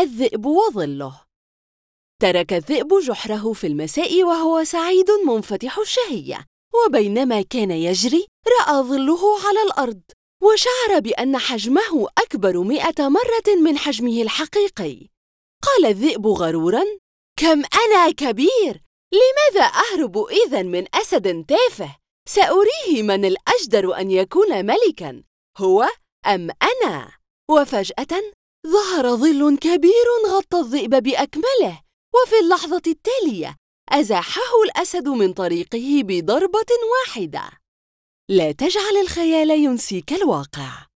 الذئب وظله. ترك الذئب جحره في المساء وهو سعيد منفتح الشهية وبينما كان يجري رأى ظله على الأرض وشعر بأن حجمه أكبر مئة مرة من حجمه الحقيقي. قال الذئب غرورا كم أنا كبير! لماذا أهرب إذا من أسد تافه؟ سأريه من الأجدر أن يكون ملكا هو أم أنا؟ وفجأة ظهر ظل كبير غطى الذئب بأكمله وفي اللحظة التالية أزاحه الأسد من طريقه بضربة واحدة. لا تجعل الخيال ينسيك الواقع.